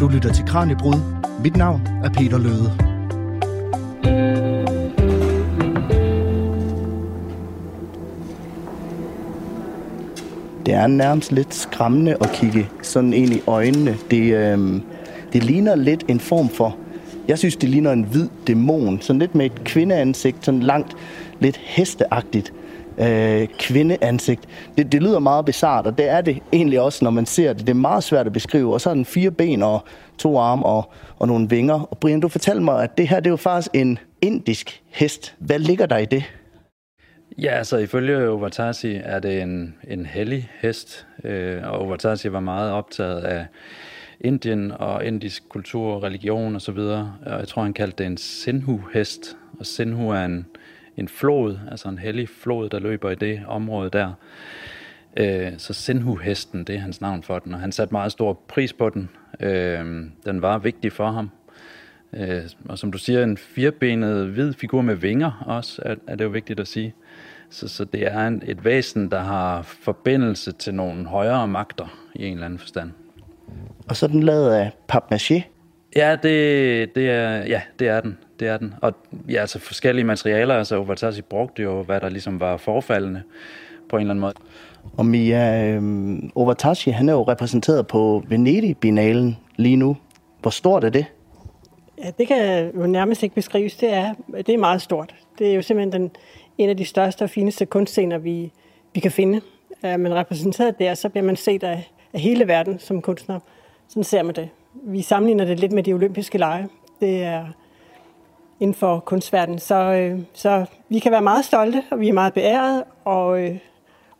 Du lytter til Kranjebrud. Mit navn er Peter Løde. Det er nærmest lidt skræmmende at kigge sådan ind i øjnene. Det, øh, det ligner lidt en form for... Jeg synes, det ligner en hvid dæmon. Sådan lidt med et kvindeansigt, sådan langt, lidt hesteagtigt øh, kvindeansigt. Det, det lyder meget bizart, og det er det egentlig også, når man ser det. Det er meget svært at beskrive. Og så har den fire ben og to arme og, og nogle vinger. Og Brian, du fortalte mig, at det her det er jo faktisk en indisk hest. Hvad ligger der i det? Ja, altså ifølge Overtasi er det en, en hellig hest, øh, og Overtasi var meget optaget af Indien og indisk kultur, religion osv. Og, og jeg tror, han kaldte det en Sinhu-hest, og Sinhu er en, en flod, altså en hellig flod, der løber i det område der. Øh, så Sinhu-hesten, det er hans navn for den, og han satte meget stor pris på den. Øh, den var vigtig for ham. Øh, og som du siger, en firebenet hvid figur med vinger også, er, er det jo vigtigt at sige. Så, så det er en, et væsen, der har forbindelse til nogle højere magter i en eller anden forstand. Og så den lavet af papmaché? Ja, det, det er, ja, det er den. Det er den. Og ja, altså forskellige materialer, altså Overtasi brugte jo, hvad der ligesom var forfaldende på en eller anden måde. Og Mia, øh, Overtashi, han er jo repræsenteret på Venedig-binalen lige nu. Hvor stort er det? Ja, det kan jo nærmest ikke beskrives. Det er, det er meget stort. Det er jo simpelthen den, en af de største og fineste kunstscener, vi, vi kan finde. Er man repræsenteret der, så bliver man set af, af hele verden som kunstner. Sådan ser man det. Vi sammenligner det lidt med de olympiske lege. Det er inden for kunstverdenen. Så, øh, så vi kan være meget stolte, og vi er meget beæret, og øh,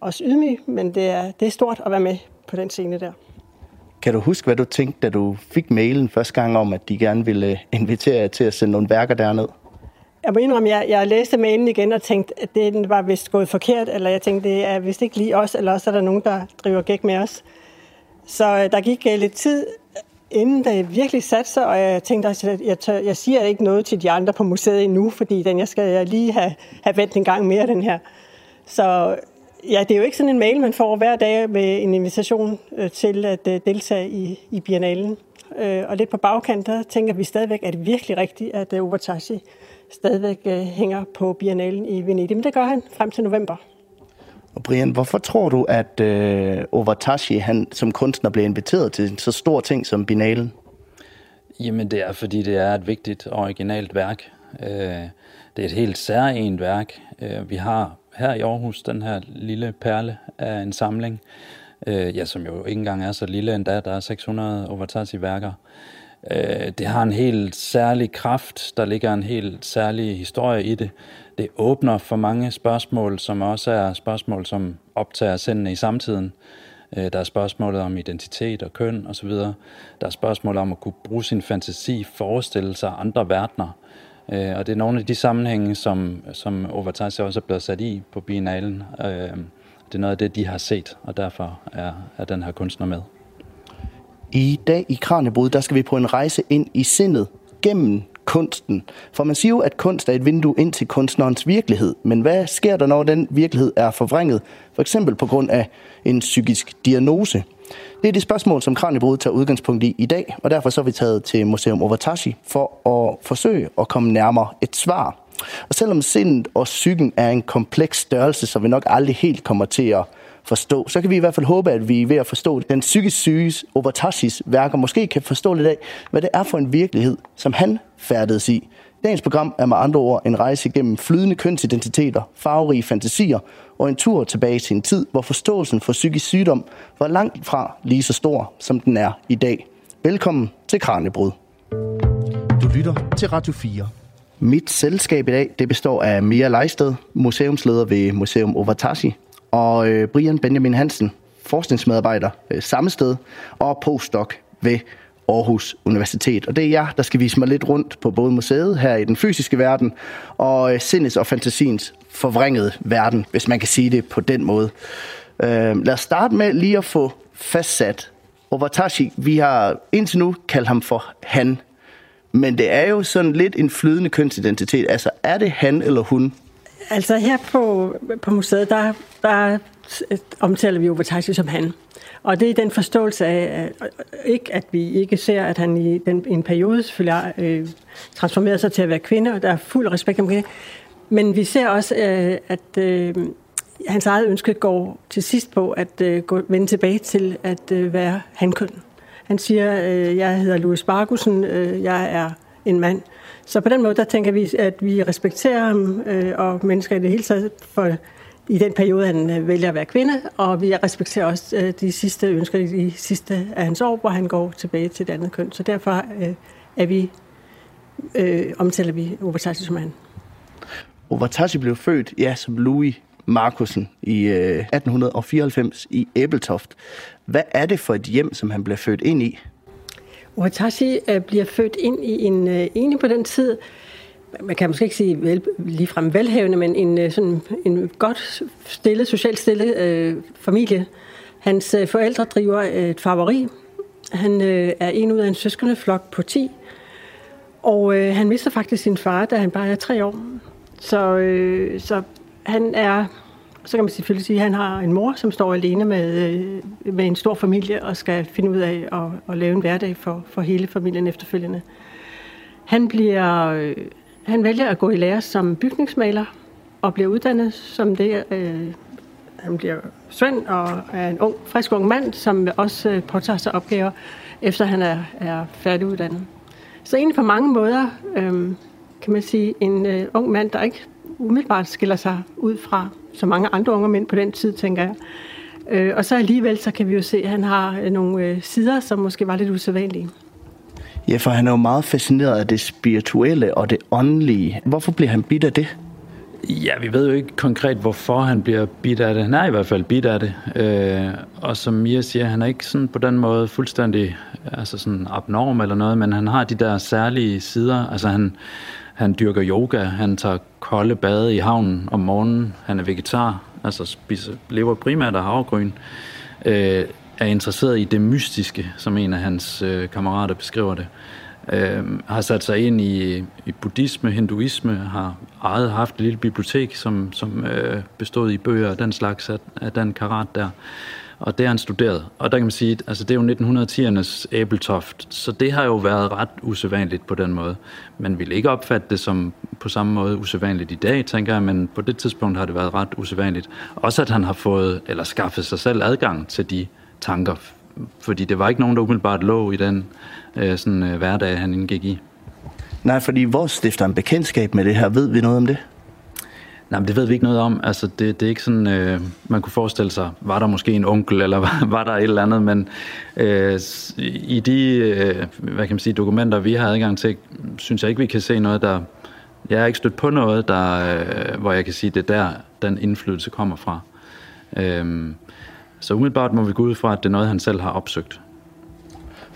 også ydmyge, men det er, det er stort at være med på den scene der. Kan du huske, hvad du tænkte, da du fik mailen første gang om, at de gerne ville invitere jer til at sende nogle værker derned? Jeg må indrømme, jeg, jeg læste mailen igen og tænkte, at det var vist gået forkert, eller jeg tænkte, det er vist ikke lige os, eller også er der nogen, der driver gæk med os. Så øh, der gik øh, lidt tid, inden det virkelig satte sig, og jeg tænkte også, at jeg, tør, jeg siger ikke noget til de andre på museet endnu, fordi den jeg skal lige have, have vendt en gang mere, den her. Så ja, det er jo ikke sådan en mail, man får hver dag med en invitation øh, til at øh, deltage i, i biennalen. Øh, og lidt på bagkant, der tænker vi stadigvæk, at det virkelig rigtigt, at øh, Overtashi stadigvæk hænger på biennalen i Venedig. Men det gør han frem til november. Og Brian, hvorfor tror du, at øh, Overtashi han, som kunstner blev inviteret til en så stor ting som Binalen? Jamen det er, fordi det er et vigtigt originalt værk. Øh, det er et helt særligt værk. Øh, vi har her i Aarhus den her lille perle af en samling, øh, ja, som jo ikke engang er så lille endda. Der er 600 Overtashi-værker. Øh, Øh, det har en helt særlig kraft. Der ligger en helt særlig historie i det det åbner for mange spørgsmål, som også er spørgsmål, som optager sendene i samtiden. Øh, der er spørgsmålet om identitet og køn osv. Der er spørgsmål om at kunne bruge sin fantasi, forestille sig andre verdener. Øh, og det er nogle af de sammenhænge, som, som Overtasse også er blevet sat i på biennalen. Øh, det er noget af det, de har set, og derfor er, er den her kunstner med. I dag i Kranjebrud, der skal vi på en rejse ind i sindet gennem kunsten. For man siger jo, at kunst er et vindue ind til kunstnerens virkelighed. Men hvad sker der, når den virkelighed er forvrænget? For eksempel på grund af en psykisk diagnose. Det er det spørgsmål, som Kranjebrud tager udgangspunkt i i dag, og derfor så er vi taget til Museum Overtashi for at forsøge at komme nærmere et svar. Og selvom sindet og psyken er en kompleks størrelse, så vi nok aldrig helt kommer til at forstå, så kan vi i hvert fald håbe, at vi ved at forstå den psykisk syge Overtashis værker måske kan forstå lidt af, hvad det er for en virkelighed, som han færdedes i. Dagens program er med andre ord en rejse gennem flydende kønsidentiteter, farverige fantasier og en tur tilbage til en tid, hvor forståelsen for psykisk sygdom var langt fra lige så stor, som den er i dag. Velkommen til Kranjebrud. Du lytter til Radio 4. Mit selskab i dag det består af Mia Leisted, museumsleder ved Museum Overtashi, og øh, Brian Benjamin Hansen, forskningsmedarbejder øh, samme sted, og postdoc ved Aarhus Universitet. Og det er jeg, der skal vise mig lidt rundt på både museet her i den fysiske verden, og øh, sindets og fantasiens forvrængede verden, hvis man kan sige det på den måde. Øh, lad os starte med lige at få fastsat Obatashi. Vi har indtil nu kaldt ham for han. Men det er jo sådan lidt en flydende kønsidentitet. Altså, er det han eller hun? Altså her på, på museet, der, der omtaler vi Obatashi som han. Og det er den forståelse af, at, ikke at vi ikke ser, at han i, den, en periode selvfølgelig har øh, transformeret sig til at være kvinde, og der er fuld respekt omkring det. Men vi ser også, øh, at øh, hans eget ønske går til sidst på at øh, gå, vende tilbage til at øh, være hankøn. Han siger, øh, jeg hedder Louis Bargussen, øh, jeg er en mand. Så på den måde, der tænker vi, at vi respekterer ham øh, og mennesker i det hele taget for i den periode, han øh, vælger at være kvinde, og vi respekterer også øh, de sidste ønsker, de sidste af hans år, hvor han går tilbage til det andet køn. Så derfor øh, er vi, øh, omtaler vi Obatashi som han. Obatashi blev født, ja, som Louis Markusen i øh, 1894 i Æbeltoft. Hvad er det for et hjem, som han blev født ind i? Obatashi øh, bliver født ind i en, øh, egentlig på den tid, man kan måske ikke sige vel, ligefrem velhavende, men en, øh, sådan, en godt stille, socialt stille øh, familie. Hans øh, forældre driver et favori. Han øh, er en ud af en søskende flok på 10. Og øh, han mister faktisk sin far, da han bare er tre år. Så, øh, så han er, så kan man selvfølgelig sige, at han har en mor, som står alene med, øh, med en stor familie og skal finde ud af at, at lave en hverdag for, for hele familien efterfølgende. Han bliver øh, han vælger at gå i lære som bygningsmaler og bliver uddannet som det. Øh, han bliver svend og er en ung, frisk ung mand, som også øh, påtager sig opgaver, efter han er, er færdiguddannet. Så egentlig på mange måder, øh, kan man sige, en øh, ung mand, der ikke umiddelbart skiller sig ud fra så mange andre unge mænd på den tid, tænker jeg. Øh, og så alligevel, så kan vi jo se, at han har øh, nogle øh, sider, som måske var lidt usædvanlige. Ja, for han er jo meget fascineret af det spirituelle og det åndelige. Hvorfor bliver han bidt af det? Ja, vi ved jo ikke konkret, hvorfor han bliver bidt af det. Han er i hvert fald bidt af det. Øh, og som Mia siger, han er ikke sådan på den måde fuldstændig altså sådan abnorm eller noget, men han har de der særlige sider. Altså han, han dyrker yoga, han tager kolde bade i havnen om morgenen, han er vegetar, altså spiser, lever primært af havregryn. Øh, er interesseret i det mystiske, som en af hans øh, kammerater beskriver det. Øh, har sat sig ind i, i buddhisme, hinduisme, har ejet haft et lille bibliotek, som, som øh, bestod i bøger og den slags af, af den karat der. Og det har han studeret. Og der kan man sige, at altså, det er jo 1910'ernes Æbeltoft, så det har jo været ret usædvanligt på den måde. Man ville ikke opfatte det som på samme måde usædvanligt i dag, tænker jeg, men på det tidspunkt har det været ret usædvanligt. Også at han har fået, eller skaffet sig selv adgang til de tanker, fordi det var ikke nogen, der umiddelbart lå i den øh, sådan, øh, hverdag, han indgik i. Nej, fordi hvor stifter han bekendtskab med det her? Ved vi noget om det? Nej, men det ved vi ikke noget om. Altså, det, det er ikke sådan, øh, man kunne forestille sig, var der måske en onkel, eller var, var der et eller andet, men øh, i de øh, hvad kan man sige, dokumenter, vi har adgang til, synes jeg ikke, vi kan se noget, der... Jeg har ikke stødt på noget, der, øh, hvor jeg kan sige, det er der, den indflydelse kommer fra. Øh, så umiddelbart må vi gå ud fra, at det er noget, han selv har opsøgt.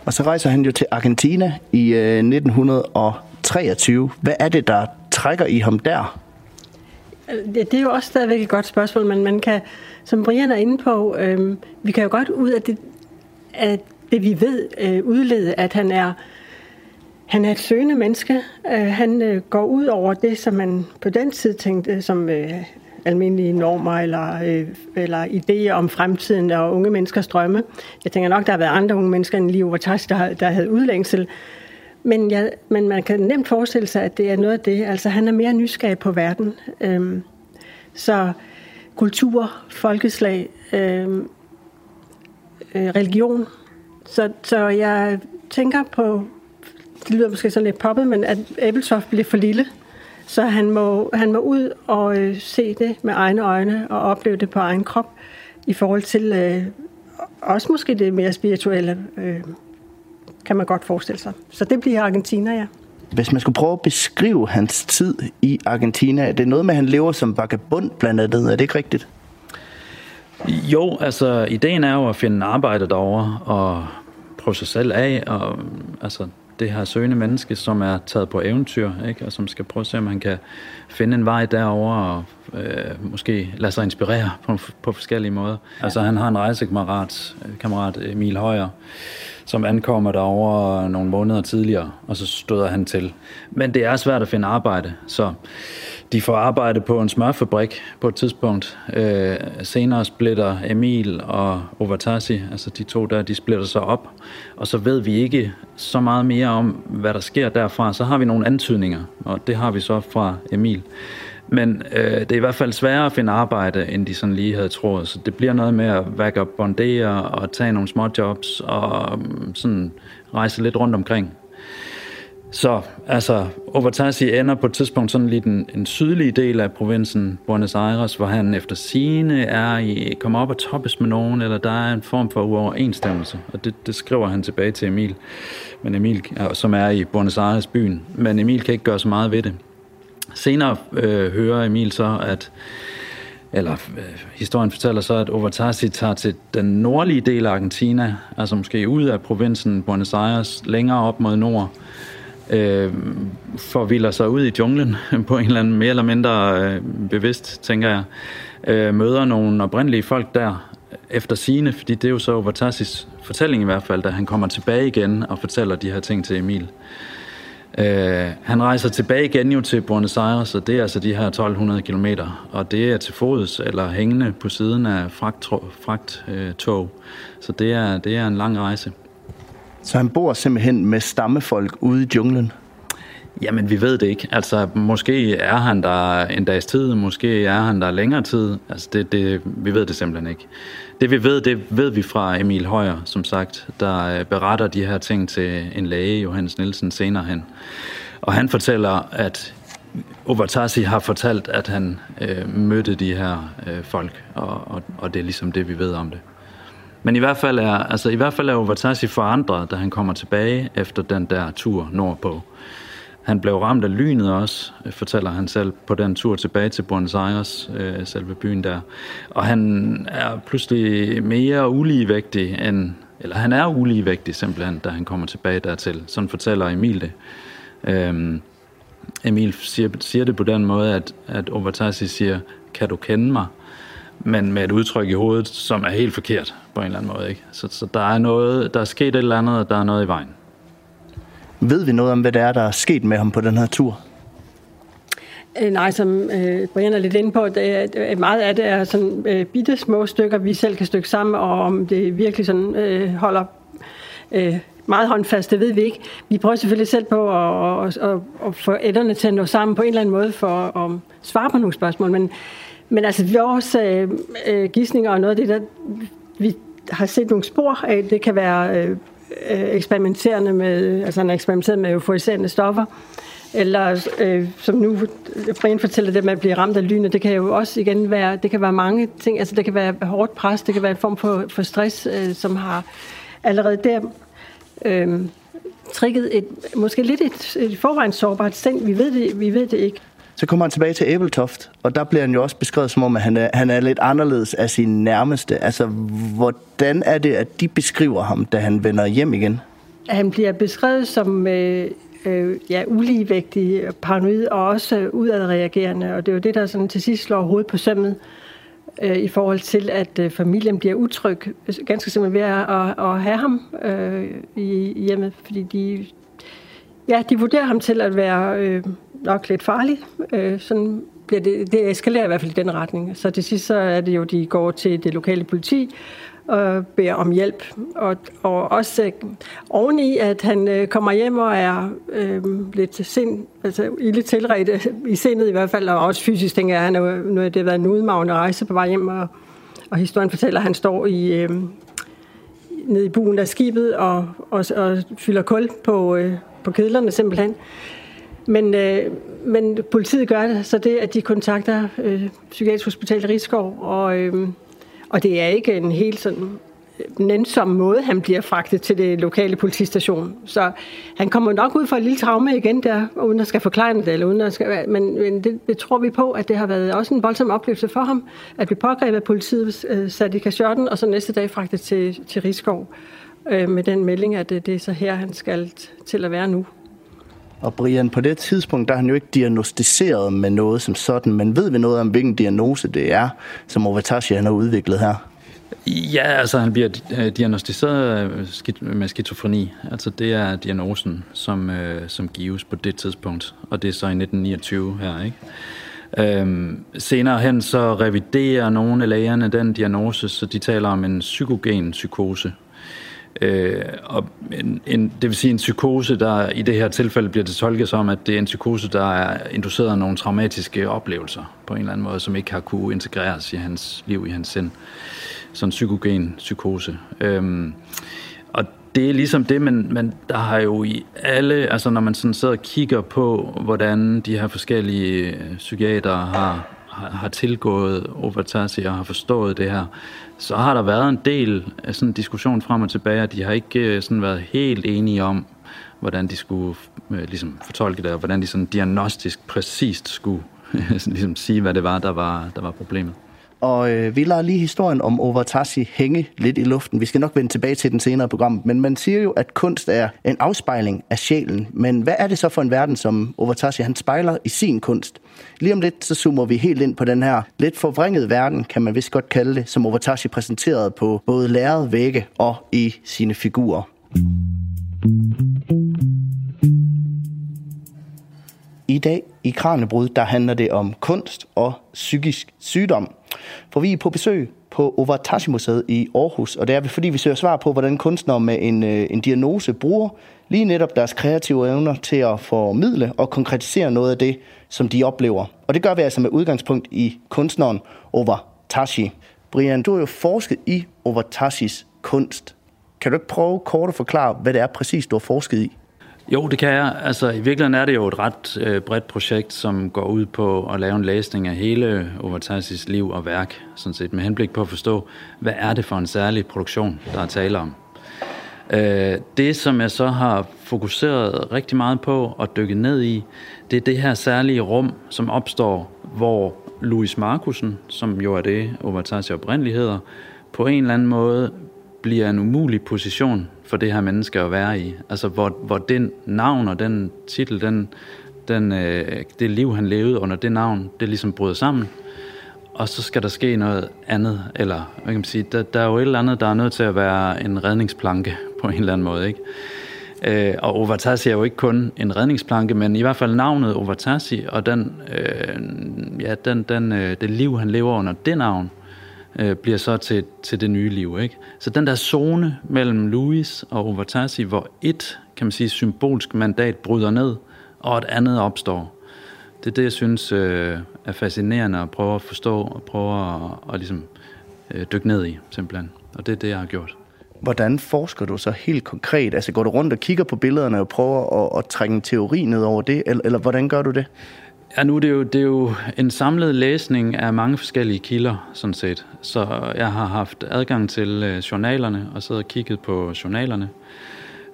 Og så rejser han jo til Argentina i øh, 1923. Hvad er det, der trækker i ham der? Det, det er jo også stadigvæk et godt spørgsmål, men man kan, som Brian er inde på, øh, vi kan jo godt ud af det, at det vi ved, øh, udlede, at han er han er et søgende menneske. Øh, han øh, går ud over det, som man på den tid tænkte som øh, almindelige normer eller, øh, eller idéer om fremtiden og unge menneskers drømme. Jeg tænker nok, der har været andre unge mennesker end Liv Vartas, der, der havde udlængsel. Men, ja, men man kan nemt forestille sig, at det er noget af det. Altså, han er mere nysgerrig på verden. Øhm, så kultur, folkeslag, øhm, øh, religion. Så, så jeg tænker på, det lyder måske sådan lidt poppet, men at Abeltoft blev for lille så han må, han må ud og øh, se det med egne øjne og opleve det på egen krop i forhold til øh, også måske det mere spirituelle, øh, kan man godt forestille sig. Så det bliver Argentina, ja. Hvis man skulle prøve at beskrive hans tid i Argentina, er det noget med, at han lever som vagabund blandt andet, er det ikke rigtigt? Jo, altså ideen er jo at finde arbejde derovre og prøve sig selv af, og altså det her søgende menneske, som er taget på eventyr, ikke? og som skal prøve at se, om han kan finde en vej derover og øh, måske lade sig inspirere på, på forskellige måder. Ja. Altså han har en rejsekammerat, kammerat Emil Højer, som ankommer derover nogle måneder tidligere, og så støder han til. Men det er svært at finde arbejde, så de får arbejde på en smørfabrik på et tidspunkt. Øh, senere splitter Emil og Ovatasi, altså de to der, de splitter sig op. Og så ved vi ikke så meget mere om, hvad der sker derfra. Så har vi nogle antydninger, og det har vi så fra Emil. Men øh, det er i hvert fald sværere at finde arbejde, end de sådan lige havde troet. Så det bliver noget med at vække op bondere og tage nogle små jobs og mm, sådan rejse lidt rundt omkring. Så altså, Overtasi ender på et tidspunkt sådan lidt en, en sydlig del af provinsen Buenos Aires, hvor han efter sine er i, kommer op og toppes med nogen, eller der er en form for uoverensstemmelse, og det, det skriver han tilbage til Emil, men Emil, som er i Buenos Aires byen, men Emil kan ikke gøre så meget ved det. Senere øh, hører Emil så, at eller øh, historien fortæller så, at Overtasi tager til den nordlige del af Argentina, altså måske ud af provinsen Buenos Aires, længere op mod nord, øh, forvilder sig ud i junglen på en eller anden mere eller mindre øh, bevidst, tænker jeg. Øh, møder nogle oprindelige folk der efter sine, fordi det er jo så Overtasis fortælling i hvert fald, da han kommer tilbage igen og fortæller de her ting til Emil. Øh, han rejser tilbage igen jo til Buenos Aires, og det er altså de her 1200 km, og det er til fods eller hængende på siden af fragttog. Fragt, øh, tog. så det er, det er en lang rejse. Så han bor simpelthen med stammefolk ude i junglen? Jamen, vi ved det ikke. Altså, måske er han der en dags tid, måske er han der længere tid. Altså, det, det, vi ved det simpelthen ikke. Det vi ved, det ved vi fra Emil Højer, som sagt, der øh, beretter de her ting til en læge, Johannes Nielsen, senere hen. Og han fortæller, at Ovatasi har fortalt, at han øh, mødte de her øh, folk, og, og, og det er ligesom det, vi ved om det. Men i hvert fald er, altså, i hvert fald er Ovatasi forandret, da han kommer tilbage efter den der tur nordpå. Han blev ramt af lynet også, øh, fortæller han selv, på den tur tilbage til Buenos Aires, øh, selve byen der. Og han er pludselig mere uligevægtig end, eller han er uligevægtig simpelthen, da han kommer tilbage dertil. Sådan fortæller Emil det. Øhm, Emil siger, siger det på den måde, at, at Ovatasi siger, kan du kende mig? Men med et udtryk i hovedet, som er helt forkert på en eller anden måde. Ikke? Så, så der er noget, der er sket et eller andet, og der er noget i vejen. Ved vi noget om, hvad det er, der er sket med ham på den her tur? Øh, nej, som øh, Brian er lidt inde på, det er, øh, meget af det er sådan øh, bitte små stykker, vi selv kan stykke sammen, og om det virkelig sådan øh, holder øh, meget håndfast, det ved vi ikke. Vi prøver selvfølgelig selv på at, at, at, at få ænderne til at nå sammen på en eller anden måde for at svare på nogle spørgsmål, men, men altså vores øh, øh gissninger og noget af det, der vi har set nogle spor af, det kan være øh, øh, eksperimenterende med, altså han har eksperimenteret med euforiserende stoffer, eller øh, som nu øh, Brian fortæller det med at blive ramt af lyn, det kan jo også igen være, det kan være mange ting, altså det kan være hårdt pres, det kan være en form for, for stress, øh, som har allerede der øh, trigget et, måske lidt et, et forvejen sårbart sind, vi ved det, vi ved det ikke. Så kommer han tilbage til Æbeltoft, og der bliver han jo også beskrevet som om, at han er, han er lidt anderledes af sin nærmeste. Altså, hvordan er det, at de beskriver ham, da han vender hjem igen? Han bliver beskrevet som øh, øh, ja, uligevægtig, paranoid og også øh, udadreagerende, og det er jo det, der sådan til sidst slår hovedet på sømmet øh, i forhold til, at øh, familien bliver utryg, øh, ganske simpelthen ved at, at, at have ham øh, i hjemmet, fordi de, ja, de vurderer ham til at være... Øh, nok lidt farlig. Øh, sådan bliver det, det eskalerer i hvert fald i den retning. Så til sidst så er det jo, de går til det lokale politi og beder om hjælp. Og, og også øh, oveni, at han øh, kommer hjem og er øh, lidt sind, altså lidt tilredt i sindet i hvert fald, og også fysisk, tænker jeg, han er, nu det har været en udmavende rejse på vej hjem, og, og historien fortæller, at han står i, øh, nede i buen af skibet og, og, og fylder kul på, øh, på kedlerne simpelthen. Men, øh, men politiet gør det, så det, at de kontakter øh, Psykiatrisk Hospital Rigskov, og, øh, og det er ikke en helt sådan øh, nænsom måde, han bliver fragtet til det lokale politistation. Så han kommer nok ud for et lille traume igen der, uden at skal forklare det, eller uden at skal, men, men det, det, tror vi på, at det har været også en voldsom oplevelse for ham, at blive pågrebet af politiet, øh, sat i kashotten, og så næste dag fragtet til, til Rigskov øh, med den melding, at det, det er så her, han skal til at være nu. Og Brian, på det tidspunkt, der er han jo ikke diagnostiseret med noget som sådan, men ved vi noget om, hvilken diagnose det er, som Ovatashi han har udviklet her? Ja, altså han bliver øh, diagnostiseret øh, med skizofreni. Altså det er diagnosen, som, øh, som gives på det tidspunkt, og det er så i 1929 her, ikke? Øhm, senere hen så reviderer nogle af lægerne den diagnose, så de taler om en psykogen psykose. Øh, og en, en, det vil sige en psykose, der i det her tilfælde bliver det tolket som, at det er en psykose, der er induceret af nogle traumatiske oplevelser på en eller anden måde, som ikke har kunne integreres i hans liv, i hans sind. Sådan en psykogen psykose. Øhm, og det er ligesom det, men, men der har jo i alle, altså når man sådan sidder og kigger på, hvordan de her forskellige øh, psykiater har, har, har tilgået Overtasi og har forstået det her, så har der været en del af sådan en diskussion frem og tilbage, at de har ikke øh, sådan været helt enige om, hvordan de skulle øh, ligesom fortolke det, og hvordan de sådan diagnostisk præcist skulle ligesom sige, hvad det var, der var, der var problemet. Og øh, vi lader lige historien om Overtashi hænge lidt i luften. Vi skal nok vende tilbage til den senere program. Men man siger jo, at kunst er en afspejling af sjælen. Men hvad er det så for en verden, som Overtashi han spejler i sin kunst? Lige om lidt, så zoomer vi helt ind på den her lidt forvrængede verden, kan man vist godt kalde det, som Overtashi præsenterede på både lærred vægge og i sine figurer. I dag i Kranjebrud, der handler det om kunst og psykisk sygdom. For vi er på besøg på Overtashi Museet i Aarhus, og det er fordi vi søger svar på, hvordan kunstnere med en, øh, en diagnose bruger lige netop deres kreative evner til at formidle og konkretisere noget af det, som de oplever. Og det gør vi altså med udgangspunkt i kunstneren Overtashi. Brian, du har jo forsket i Overtashis kunst. Kan du ikke prøve kort at forklare, hvad det er præcis, du har forsket i? Jo, det kan jeg. Altså, i virkeligheden er det jo et ret øh, bredt projekt, som går ud på at lave en læsning af hele Overtasis liv og værk, sådan set, med henblik på at forstå, hvad er det for en særlig produktion, der er tale om. Øh, det, som jeg så har fokuseret rigtig meget på og dykket ned i, det er det her særlige rum, som opstår, hvor Louis Markusen, som jo er det, Overtasi oprindeligt hedder, på en eller anden måde bliver en umulig position for det her menneske at være i. Altså, hvor, hvor den navn og den titel, den, den, øh, det liv, han levede under det navn, det ligesom bryder sammen. Og så skal der ske noget andet, eller hvad kan man sige, der, der er jo et eller andet, der er nødt til at være en redningsplanke på en eller anden måde, ikke? Øh, og Overtasi er jo ikke kun en redningsplanke, men i hvert fald navnet Overtasi, og den, øh, ja, den, den, øh, det liv, han lever under det navn, øh, bliver så til, til det nye liv. Ikke? Så den der zone mellem Louis og Overtasi, hvor et, kan man sige, symbolsk mandat bryder ned, og et andet opstår. Det er det, jeg synes øh, er fascinerende at prøve at forstå og prøve at, at ligesom, øh, dykke ned i, simpelthen. Og det er det, jeg har gjort. Hvordan forsker du så helt konkret? Altså går du rundt og kigger på billederne og prøver at, at trænge en teori ned over det, eller, eller hvordan gør du det? Ja, nu det er jo, det er jo en samlet læsning af mange forskellige kilder, sådan set. Så jeg har haft adgang til øh, journalerne og siddet og kigget på journalerne.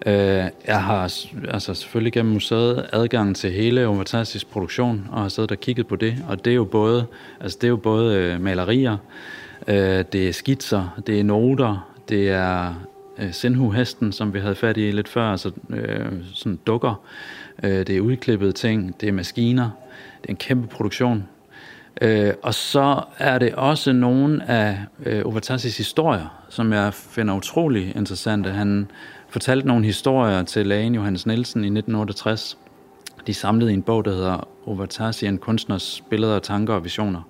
Øh, jeg har altså selvfølgelig gennem museet adgang til hele Overtasis produktion og har siddet og kigget på det. Og det er jo både, altså det er jo både øh, malerier, øh, det er skitser, det er noter, det er øh, Senhu-hesten, som vi havde fat i lidt før, altså øh, sådan dukker. Det er udklippede ting, det er maskiner, er en kæmpe produktion. Øh, og så er det også nogle af øh, Ovatassis historier, som jeg finder utrolig interessante. Han fortalte nogle historier til lægen Johannes Nielsen i 1968. De samlede i en bog, der hedder Ovatassi, en kunstners billeder, tanker og visioner.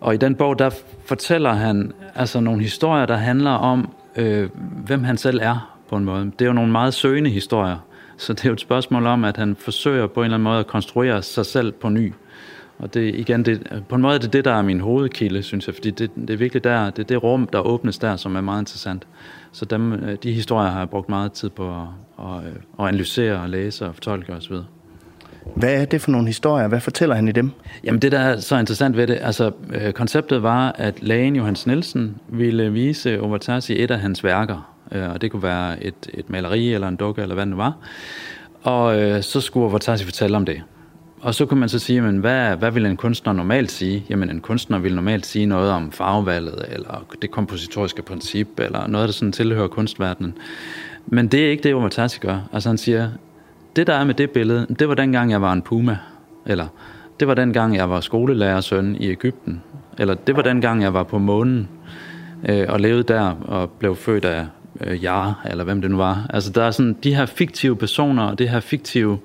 Og i den bog, der fortæller han altså nogle historier, der handler om, øh, hvem han selv er på en måde. Det er jo nogle meget søgende historier. Så det er jo et spørgsmål om, at han forsøger på en eller anden måde at konstruere sig selv på ny. Og det, igen, det, på en måde er det det, der er min hovedkilde, synes jeg, fordi det, det er virkelig der, det er det rum, der åbnes der, som er meget interessant. Så dem, øh, de historier har jeg brugt meget tid på at, at, at analysere og læse og fortolke osv. Hvad er det for nogle historier? Hvad fortæller han i dem? Jamen det, der er så interessant ved det, altså øh, konceptet var, at lægen Johannes Nielsen ville vise Overtasi et af hans værker, øh, og det kunne være et, et maleri eller en dukke eller hvad det var. Og øh, så skulle Vortasi fortælle om det. Og så kunne man så sige, men hvad, hvad vil en kunstner normalt sige? Jamen en kunstner vil normalt sige noget om farvevalget, eller det kompositoriske princip, eller noget, der sådan tilhører kunstverdenen. Men det er ikke det, Vartasi gør. Altså han siger, det der er med det billede, det var dengang, jeg var en puma, eller det var dengang, jeg var skolelærersøn i Ægypten, eller det var dengang, jeg var på månen øh, og levede der og blev født af øh, Jar, eller hvem det nu var. Altså der er sådan de her fiktive personer, og det her fiktive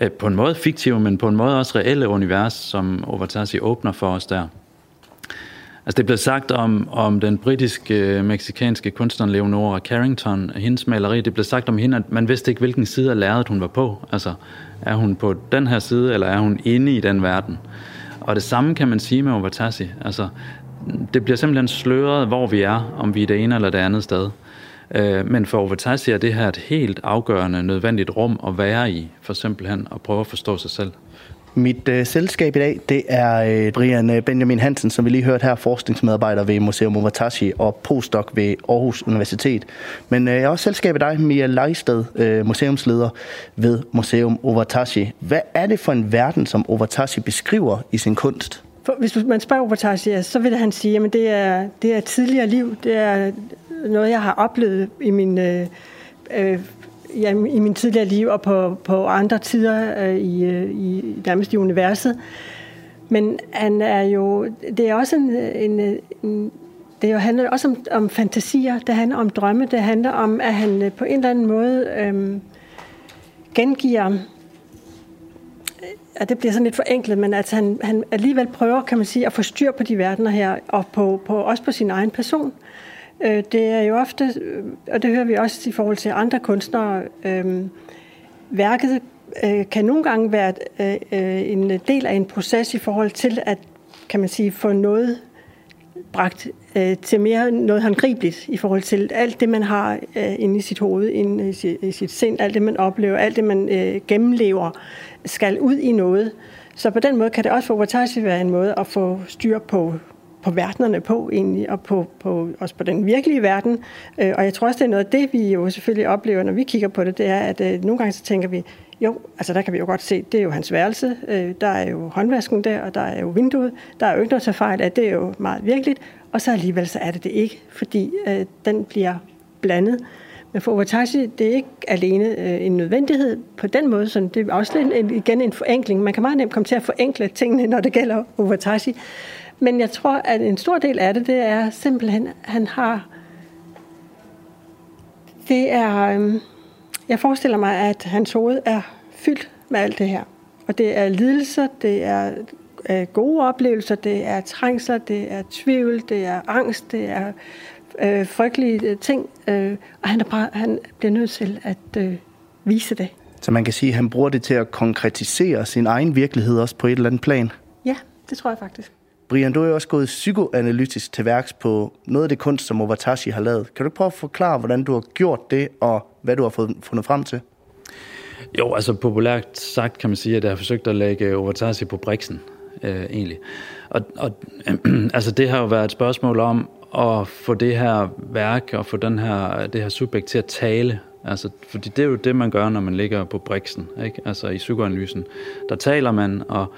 øh, på en måde fiktive, men på en måde også reelle univers, som Overtasi åbner for os der. Altså det blev sagt om, om den britiske, øh, meksikanske kunstner Leonora Carrington, hendes maleri, det blev sagt om hende, at man vidste ikke, hvilken side af lærredet hun var på. Altså, er hun på den her side, eller er hun inde i den verden? Og det samme kan man sige med Overtasi. Altså, det bliver simpelthen sløret, hvor vi er, om vi er det ene eller det andet sted. Øh, men for Overtasi er det her et helt afgørende, nødvendigt rum at være i, for simpelthen at prøve at forstå sig selv. Mit øh, selskab i dag, det er øh, Brian øh, Benjamin Hansen, som vi lige hørte her, forskningsmedarbejder ved Museum Ovatashi og postdoc ved Aarhus Universitet. Men øh, jeg har også selskab af dig, Mia Leisted, øh, museumsleder ved Museum Ovatashi. Hvad er det for en verden, som Ovatashi beskriver i sin kunst? For, hvis man spørger Ovatashi, så vil han sige, at det er, det er tidligere liv. Det er noget, jeg har oplevet i min... Øh, øh, ja, i min tidligere liv og på, på andre tider øh, i, øh, i nærmest i universet. Men han er jo, det er også en, en, øh, en det jo handler også om, om fantasier, det handler om drømme, det handler om, at han øh, på en eller anden måde øh, gengiver, at det bliver sådan lidt forenklet, men at han, han alligevel prøver, kan man sige, at få styr på de verdener her, og på, på, også på sin egen person. Øh, det er jo ofte, øh, og det hører vi også i forhold til andre kunstnere, øh, værket øh, kan nogle gange være øh, øh, en del af en proces i forhold til at, kan man sige, få noget bragt øh, til mere noget håndgribeligt i forhold til alt det, man har øh, inde i sit hoved, inde i sit, i sit sind, alt det, man oplever, alt det, man øh, gennemlever, skal ud i noget. Så på den måde kan det også for Watasi være en måde at få styr på på verdenerne på egentlig, og på, på, også på den virkelige verden. Øh, og jeg tror også, det er noget af det, vi jo selvfølgelig oplever, når vi kigger på det, det er, at øh, nogle gange så tænker vi, jo, altså der kan vi jo godt se, det er jo hans værelse, øh, der er jo håndvasken der, og der er jo vinduet, der er jo ikke noget til fejl at det er jo meget virkeligt, og så alligevel så er det det ikke, fordi øh, den bliver blandet. Men for Overtashi, det er ikke alene øh, en nødvendighed på den måde, så det er også en, igen en forenkling. Man kan meget nemt komme til at forenkle tingene, når det gælder Overtashi. Men jeg tror, at en stor del af det, det er simpelthen, at han har... Det er... Øhm, jeg forestiller mig, at hans hoved er fyldt med alt det her. Og det er lidelser, det er øh, gode oplevelser, det er trængsler, det er tvivl, det er angst, det er øh, frygtelige øh, ting. Øh, og han, er bare, han bliver nødt til at øh, vise det. Så man kan sige, at han bruger det til at konkretisere sin egen virkelighed også på et eller andet plan? Ja, det tror jeg faktisk. Brian, du er jo også gået psykoanalytisk til værks på noget af det kunst, som Obatashi har lavet. Kan du prøve at forklare, hvordan du har gjort det, og hvad du har fundet frem til? Jo, altså populært sagt kan man sige, at jeg har forsøgt at lægge Obatashi på briksen, øh, egentlig. Og, og øh, altså det har jo været et spørgsmål om at få det her værk og få den her, det her subjekt til at tale Altså, fordi det er jo det, man gør, når man ligger på briksen, ikke? altså i psykoanalysen. Der taler man, og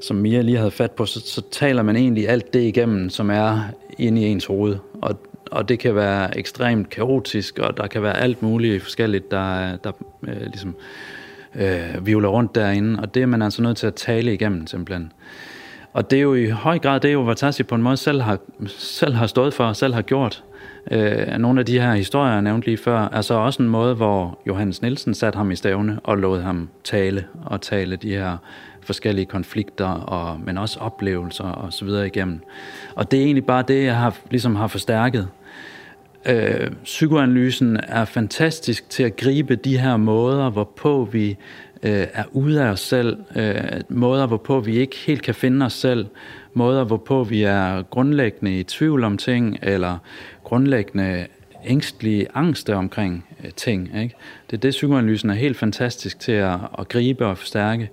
som Mia lige havde fat på, så, så taler man egentlig alt det igennem, som er inde i ens hoved. Og, og det kan være ekstremt kaotisk, og der kan være alt muligt forskelligt, der, der øh, ligesom øh, vivler rundt derinde. Og det er man altså nødt til at tale igennem, simpelthen. Og det er jo i høj grad det, er jo Vatasi på en måde selv har, selv har stået for, og selv har gjort. Øh, nogle af de her historier, jeg nævnte lige før, er så også en måde, hvor Johannes Nielsen satte ham i stævne og lod ham tale og tale de her forskellige konflikter, og, men også oplevelser og så videre igennem. Og det er egentlig bare det, jeg har, ligesom har forstærket. Øh, psykoanalysen er fantastisk til at gribe de her måder, hvorpå vi øh, er ude af os selv, øh, måder, hvorpå vi ikke helt kan finde os selv, måder, hvorpå vi er grundlæggende i tvivl om ting, eller grundlæggende ængstlige angste omkring øh, ting. Ikke? Det er det, psykoanalysen er helt fantastisk til at, at gribe og forstærke.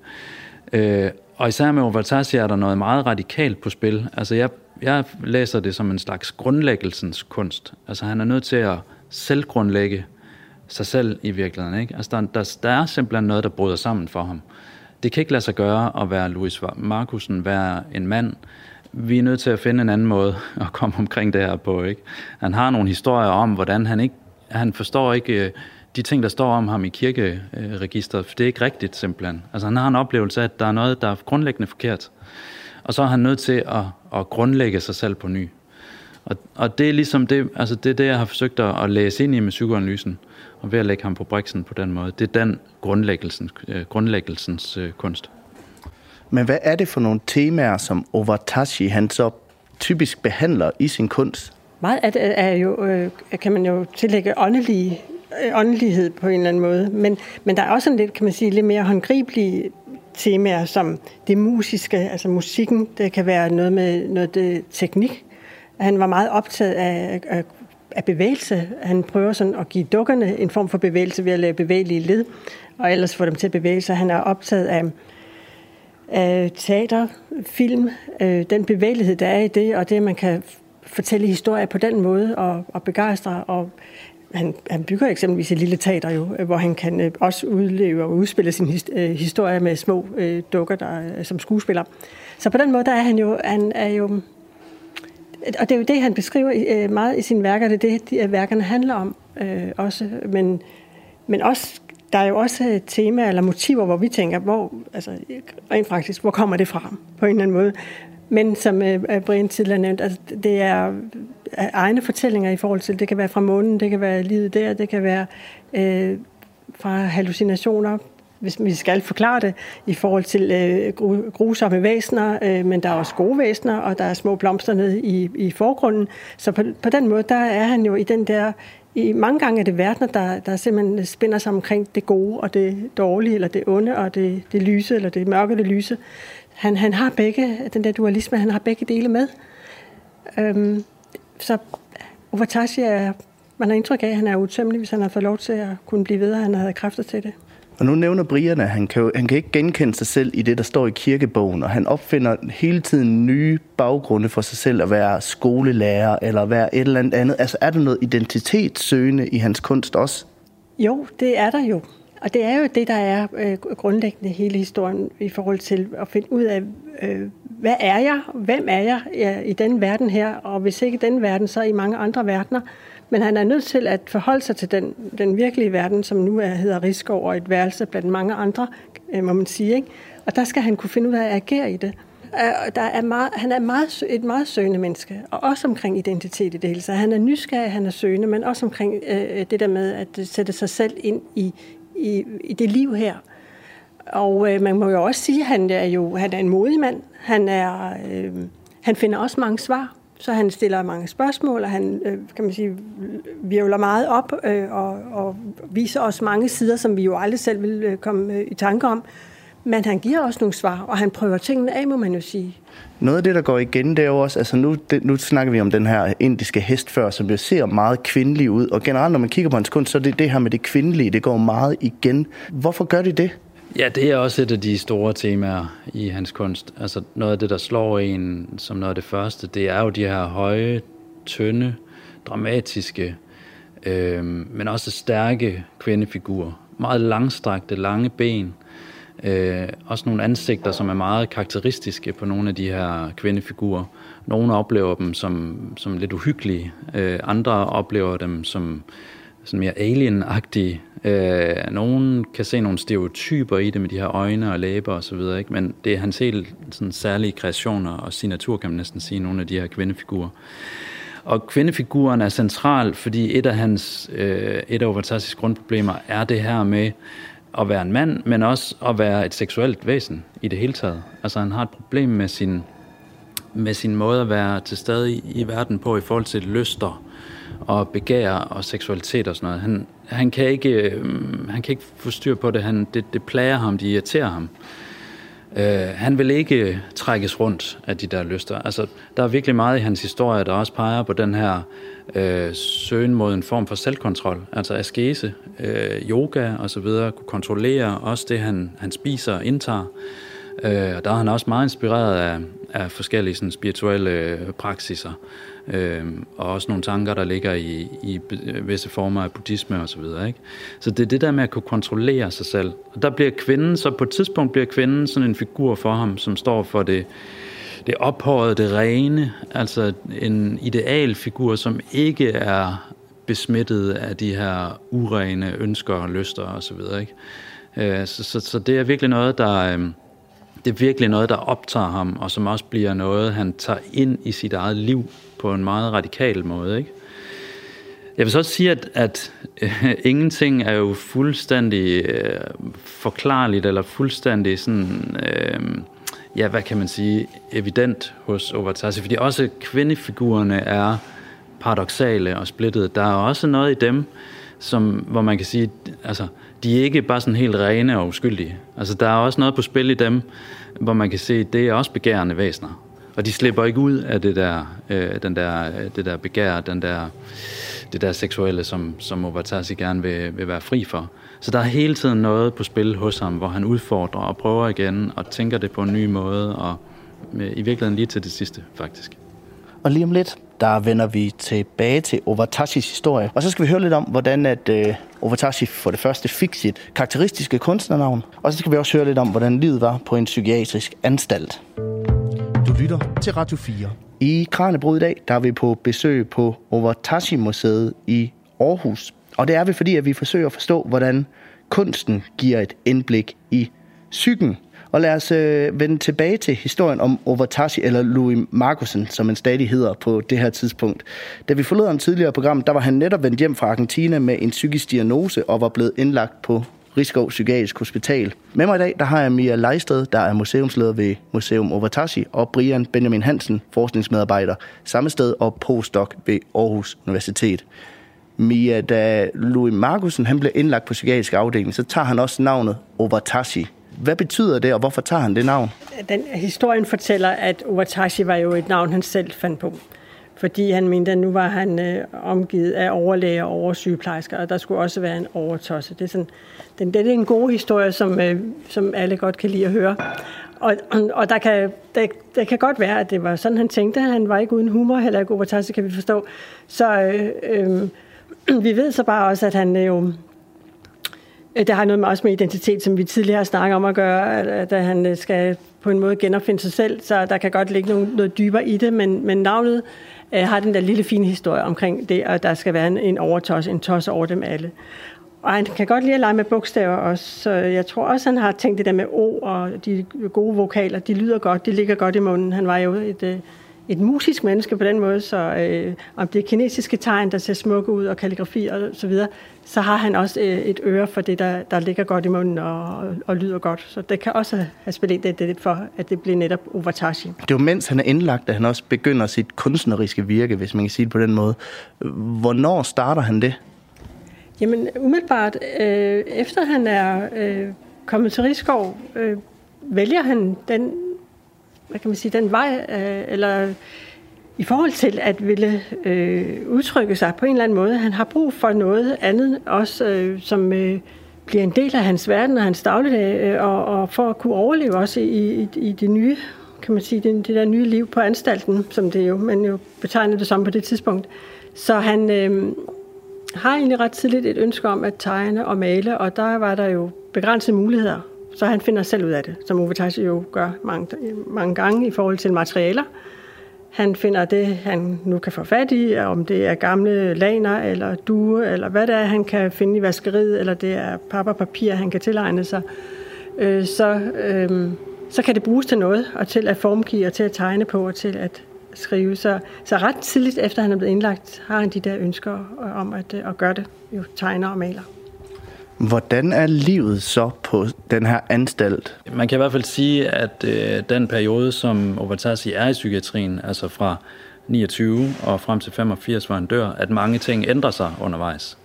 Øh, og især med Overtashi er der noget meget radikalt på spil. Altså jeg, jeg læser det som en slags grundlæggelsens kunst. Altså han er nødt til at selvgrundlægge sig selv i virkeligheden. Ikke? Altså der, der, der er simpelthen noget, der bryder sammen for ham. Det kan ikke lade sig gøre at være Louis Markusen, være en mand, vi er nødt til at finde en anden måde at komme omkring det her på. Ikke? Han har nogle historier om, hvordan han ikke han forstår ikke øh, de ting, der står om ham i kirkeregisteret, for det er ikke rigtigt simpelthen. Altså han har en oplevelse af, at der er noget, der er grundlæggende forkert. Og så er han nødt til at, at grundlægge sig selv på ny. Og, og det er ligesom det, altså det, er det, jeg har forsøgt at, at læse ind i med psykoanalysen, og ved at lægge ham på briksen på den måde. Det er den grundlæggelsens, øh, grundlæggelsens øh, kunst. Men hvad er det for nogle temaer, som Ovatashi han så typisk behandler i sin kunst? Meget af det er jo, øh, kan man jo tillægge åndelige, øh, åndelighed på en eller anden måde. Men, men der er også en lidt, kan man sige, lidt mere håndgribelige temaer, som det musiske, altså musikken, det kan være noget med noget det, teknik. Han var meget optaget af, af, af bevægelse. Han prøver sådan at give dukkerne en form for bevægelse ved at lave bevægelige led, og ellers få dem til at bevæge sig. Han er optaget af, af teater, film, øh, den bevægelighed, der er i det, og det, man kan fortælle historier på den måde og, og begejstre. Og han, han bygger eksempelvis et lille teater jo, øh, hvor han kan øh, også udleve og udspille sin his, øh, historie med små øh, dukker der, øh, som skuespiller. Så på den måde der er han jo, han er jo og det er jo det, han beskriver øh, meget i sine værker, det er det, de øh, værkerne handler om øh, også. Men, men også, der er jo også øh, temaer eller motiver, hvor vi tænker, hvor, altså rent faktisk, hvor kommer det fra på en eller anden måde. Men som øh, Brian tidligere nævnt, altså, det er egne fortællinger i forhold til, det kan være fra månen, det kan være livet der, det kan være øh, fra hallucinationer, hvis vi skal forklare det, i forhold til øh, grusomme væsener, øh, men der er også gode væsener, og der er små blomster nede i, i forgrunden. Så på, på den måde, der er han jo i den der, i mange gange er det verdener, der, der simpelthen spænder sig omkring det gode og det dårlige, eller det onde og det, det lyse, eller det mørke og det lyse. Han, han har begge, den der dualisme, han har begge dele med. Øhm, så Uvatashi er, man har indtryk af, at han er utømmelig, hvis han har fået lov til at kunne blive ved, og han havde kræfter til det. Og nu nævner Brian, at han kan, han kan ikke genkende sig selv i det, der står i kirkebogen, og han opfinder hele tiden nye baggrunde for sig selv at være skolelærer eller være et eller andet andet. Altså er der noget identitetssøgende i hans kunst også? Jo, det er der jo. Og det er jo det, der er øh, grundlæggende hele historien i forhold til at finde ud af, øh, hvad er jeg? Hvem er jeg ja, i den verden her? Og hvis ikke i den verden, så i mange andre verdener. Men han er nødt til at forholde sig til den, den virkelige verden, som nu er, hedder Rigskov og et værelse blandt mange andre, øh, må man sige. Ikke? Og der skal han kunne finde ud af at agere i det. Øh, der er meget, han er meget, et meget søgende menneske, og også omkring identitet i det hele. Så han er nysgerrig, han er søgende, men også omkring øh, det der med at sætte sig selv ind i, i, i det liv her. Og øh, man må jo også sige, at han er jo han er en modig mand. Han, er, øh, han finder også mange svar. Så han stiller mange spørgsmål, og han øh, kan man sige, virvler meget op øh, og, og viser os mange sider, som vi jo aldrig selv vil øh, komme øh, i tanke om. Men han giver også nogle svar, og han prøver tingene af, må man jo sige. Noget af det, der går igen, det er jo også, altså nu, det, nu snakker vi om den her indiske hest før, som jeg ser meget kvindelig ud, og generelt, når man kigger på hans kunst, så er det det her med det kvindelige, det går meget igen. Hvorfor gør de det? Ja, det er også et af de store temaer i hans kunst. Altså noget af det, der slår en som noget af det første, det er jo de her høje, tynde, dramatiske, øh, men også stærke kvindefigurer. Meget langstrakte, lange ben. Øh, også nogle ansigter, som er meget karakteristiske på nogle af de her kvindefigurer. Nogle oplever dem som, som lidt uhyggelige, øh, andre oplever dem som sådan mere alien-agtige. Øh, nogen kan se nogle stereotyper i det med de her øjne og læber og så videre, ikke? men det er hans helt sådan, særlige kreationer og signatur, kan man næsten sige, nogle af de her kvindefigurer. Og kvindefiguren er central, fordi et af hans, øh, et af Overtassis grundproblemer er det her med at være en mand, men også at være et seksuelt væsen i det hele taget. Altså han har et problem med sin, med sin måde at være til stede i, i verden på i forhold til lyster og begær og seksualitet og sådan noget. Han, han, kan ikke, øh, han kan ikke få styr på det. Han, det, det plager ham, det irriterer ham. Øh, han vil ikke trækkes rundt af de der lyster. Altså, der er virkelig meget i hans historie, der også peger på den her øh, søgen mod en form for selvkontrol, altså askese, øh, yoga og så videre, kunne kontrollere også det, han, han spiser og indtager. Øh, og der er han også meget inspireret af, af forskellige sådan, spirituelle øh, praksiser, øh, og også nogle tanker, der ligger i, i visse former af buddhisme og så videre. Ikke? Så det er det der med at kunne kontrollere sig selv. Og der bliver kvinden, så på et tidspunkt bliver kvinden sådan en figur for ham, som står for det, det ophøjede, det rene, altså en idealfigur, som ikke er besmittet af de her urene ønsker og lyster og så videre. Ikke? Øh, så, så, så det er virkelig noget, der... Øh, det er virkelig noget, der optager ham, og som også bliver noget, han tager ind i sit eget liv på en meget radikal måde. Ikke? Jeg vil så også sige, at, at øh, ingenting er jo fuldstændig øh, forklarligt eller fuldstændig sådan, øh, ja, hvad kan man sige, evident hos Overtassi, fordi også kvindefigurerne er paradoxale og splittede. Der er også noget i dem, som, hvor man kan sige, altså, de er ikke bare sådan helt rene og uskyldige. Altså, der er også noget på spil i dem, hvor man kan se, det er også begærende væsener. Og de slipper ikke ud af det der, øh, den der, øh, det der begær, den der, det der seksuelle, som, som Ovatasi gerne vil, vil være fri for. Så der er hele tiden noget på spil hos ham, hvor han udfordrer og prøver igen og tænker det på en ny måde, og øh, i virkeligheden lige til det sidste, faktisk. Og lige om lidt, der vender vi tilbage til Overtashis historie. Og så skal vi høre lidt om, hvordan at øh, Overtashi for det første fik sit karakteristiske kunstnernavn. Og så skal vi også høre lidt om, hvordan livet var på en psykiatrisk anstalt. Lytter til Radio 4. I Kranjebrud i dag, der er vi på besøg på Overtashi-museet i Aarhus. Og det er vi, fordi at vi forsøger at forstå, hvordan kunsten giver et indblik i psyken og lad os øh, vende tilbage til historien om Overtashi, eller Louis Markusen, som han stadig hedder på det her tidspunkt. Da vi forlod ham tidligere program, der var han netop vendt hjem fra Argentina med en psykisk diagnose og var blevet indlagt på Rigskov Psykiatrisk Hospital. Med mig i dag, der har jeg Mia Leisted, der er museumsleder ved Museum Overtashi, og Brian Benjamin Hansen, forskningsmedarbejder samme sted og postdoc ved Aarhus Universitet. Mia, da Louis Markusen han blev indlagt på psykiatrisk afdeling, så tager han også navnet Overtashi. Hvad betyder det, og hvorfor tager han det navn? Den historien fortæller, at Overtashi var jo et navn, han selv fandt på. Fordi han mente, at nu var han øh, omgivet af overlæger og oversygeplejersker, og der skulle også være en overtosse. Det er, sådan, den, det er en god historie, som, øh, som alle godt kan lide at høre. Og, og, og der, kan, der, der kan godt være, at det var sådan, han tænkte. Han var ikke uden humor, heller ikke overtosse, kan vi forstå. Så øh, øh, vi ved så bare også, at han jo... Øh, Øh, det har noget med, også med identitet, som vi tidligere har snakket om at gøre, at han øh, skal på en måde genopfinde sig selv, så der kan godt ligge noget, noget dybere i det, men, men navnet øh, har den der lille fine historie omkring det, at der skal være en, en overtos, en tos over dem alle. Og han kan godt lide at lege med bogstaver også, så jeg tror også, han har tænkt det der med O og de gode vokaler, de lyder godt, de ligger godt i munden. Han var jo et, øh, et musisk menneske på den måde, så øh, om det er kinesiske tegn, der ser smukke ud, og kalligrafi og så videre, så har han også øh, et øre for det, der, der ligger godt i munden og, og, og lyder godt. Så det kan også have spillet det, det for, at det bliver netop overtashi. Det er jo mens han er indlagt, at han også begynder sit kunstneriske virke, hvis man kan sige det på den måde. Hvornår starter han det? Jamen umiddelbart, øh, efter han er øh, kommet til Rigskov, øh, vælger han den hvad kan man sige, den vej, øh, eller i forhold til at ville øh, udtrykke sig på en eller anden måde. Han har brug for noget andet, også øh, som øh, bliver en del af hans verden og hans dagligdag, øh, og, og for at kunne overleve også i, i, i det nye, kan man sige, det, det der nye liv på anstalten, som det jo, man jo betegner det som på det tidspunkt. Så han øh, har egentlig ret tidligt et ønske om at tegne og male, og der var der jo begrænsede muligheder så han finder selv ud af det, som Ove Theis jo gør mange, mange gange i forhold til materialer. Han finder det, han nu kan få fat i, om det er gamle laner eller due, eller hvad det er, han kan finde i vaskeriet, eller det er papir, han kan tilegne sig. Øh, så, øh, så kan det bruges til noget, og til at formgive, og til at tegne på, og til at skrive. Så, så ret tidligt efter han er blevet indlagt, har han de der ønsker øh, om at, øh, at gøre det, jo tegner og maler. Hvordan er livet så på den her anstalt? Man kan i hvert fald sige, at øh, den periode, som Overtasi er i psykiatrien, altså fra 29 og frem til 85, hvor han dør, at mange ting ændrer sig undervejs.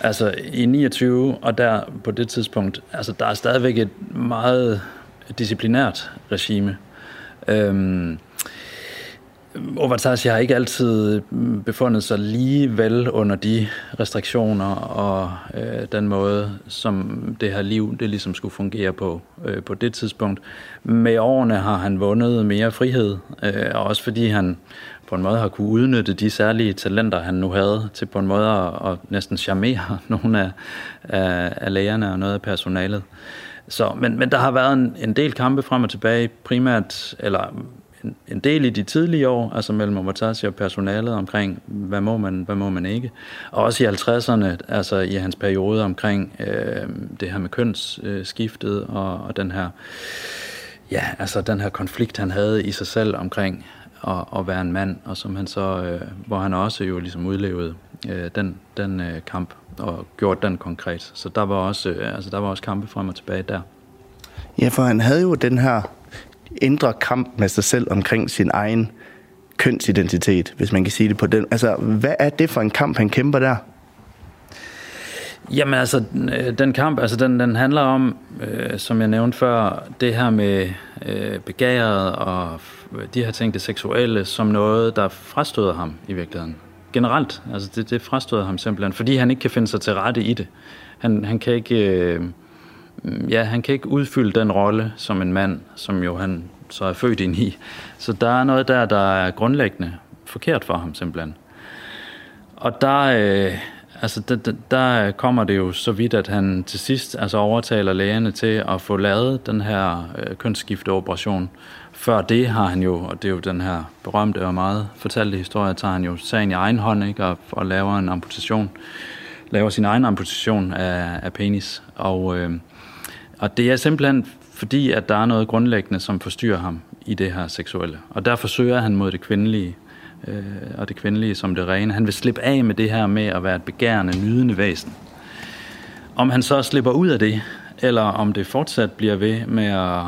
Altså i 29, og der på det tidspunkt, altså der er stadigvæk et meget disciplinært regime. Øhm, Overtage har ikke altid mm, befundet sig lige vel under de restriktioner og øh, den måde, som det her liv det ligesom skulle fungere på øh, på det tidspunkt. Med årene har han vundet mere frihed, øh, og også fordi han på en måde har kunne udnytte de særlige talenter, han nu havde, til på en måde at, at næsten charmere nogle af, af, af lægerne og noget af personalet. Så, men, men der har været en, en del kampe frem og tilbage, primært, eller en, en del i de tidlige år, altså mellem Omatasi og personalet omkring, hvad må man, hvad må man ikke. Og også i 50'erne, altså i hans periode omkring øh, det her med kønsskiftet øh, og, og den her ja, altså den her konflikt, han havde i sig selv omkring at, at være en mand, og som han så, øh, hvor han også jo ligesom udlevede øh, den, den øh, kamp og gjort den konkret. Så der var også, øh, altså der var også kampe frem og tilbage der. Ja, for han havde jo den her indre kamp med sig selv omkring sin egen kønsidentitet, hvis man kan sige det på den. Altså, hvad er det for en kamp, han kæmper der? Jamen altså, øh, den kamp, altså den, den handler om, øh, som jeg nævnte før, det her med øh, begæret og de her ting, det seksuelle, som noget, der frastøder ham i virkeligheden. Generelt, altså det, det frastøder ham simpelthen, fordi han ikke kan finde sig til rette i det. Han, han kan ikke... Øh, Mm, ja, han kan ikke udfylde den rolle som en mand, som jo han så er født ind i. Så der er noget der, der er grundlæggende forkert for ham simpelthen. Og der, øh, altså der, der, kommer det jo så vidt, at han til sidst altså overtaler lægerne til at få lavet den her øh, kønsskifteoperation. Før det har han jo, og det er jo den her berømte og meget fortalte historie, tager han jo sagen i egen hånd ikke, og, og laver en amputation laver sin egen amputation af, af penis. Og, øh, og det er simpelthen fordi, at der er noget grundlæggende, som forstyrrer ham i det her seksuelle. Og derfor søger han mod det kvindelige, øh, og det kvindelige som det rene. Han vil slippe af med det her med at være et begærende, nydende væsen. Om han så slipper ud af det, eller om det fortsat bliver ved med at,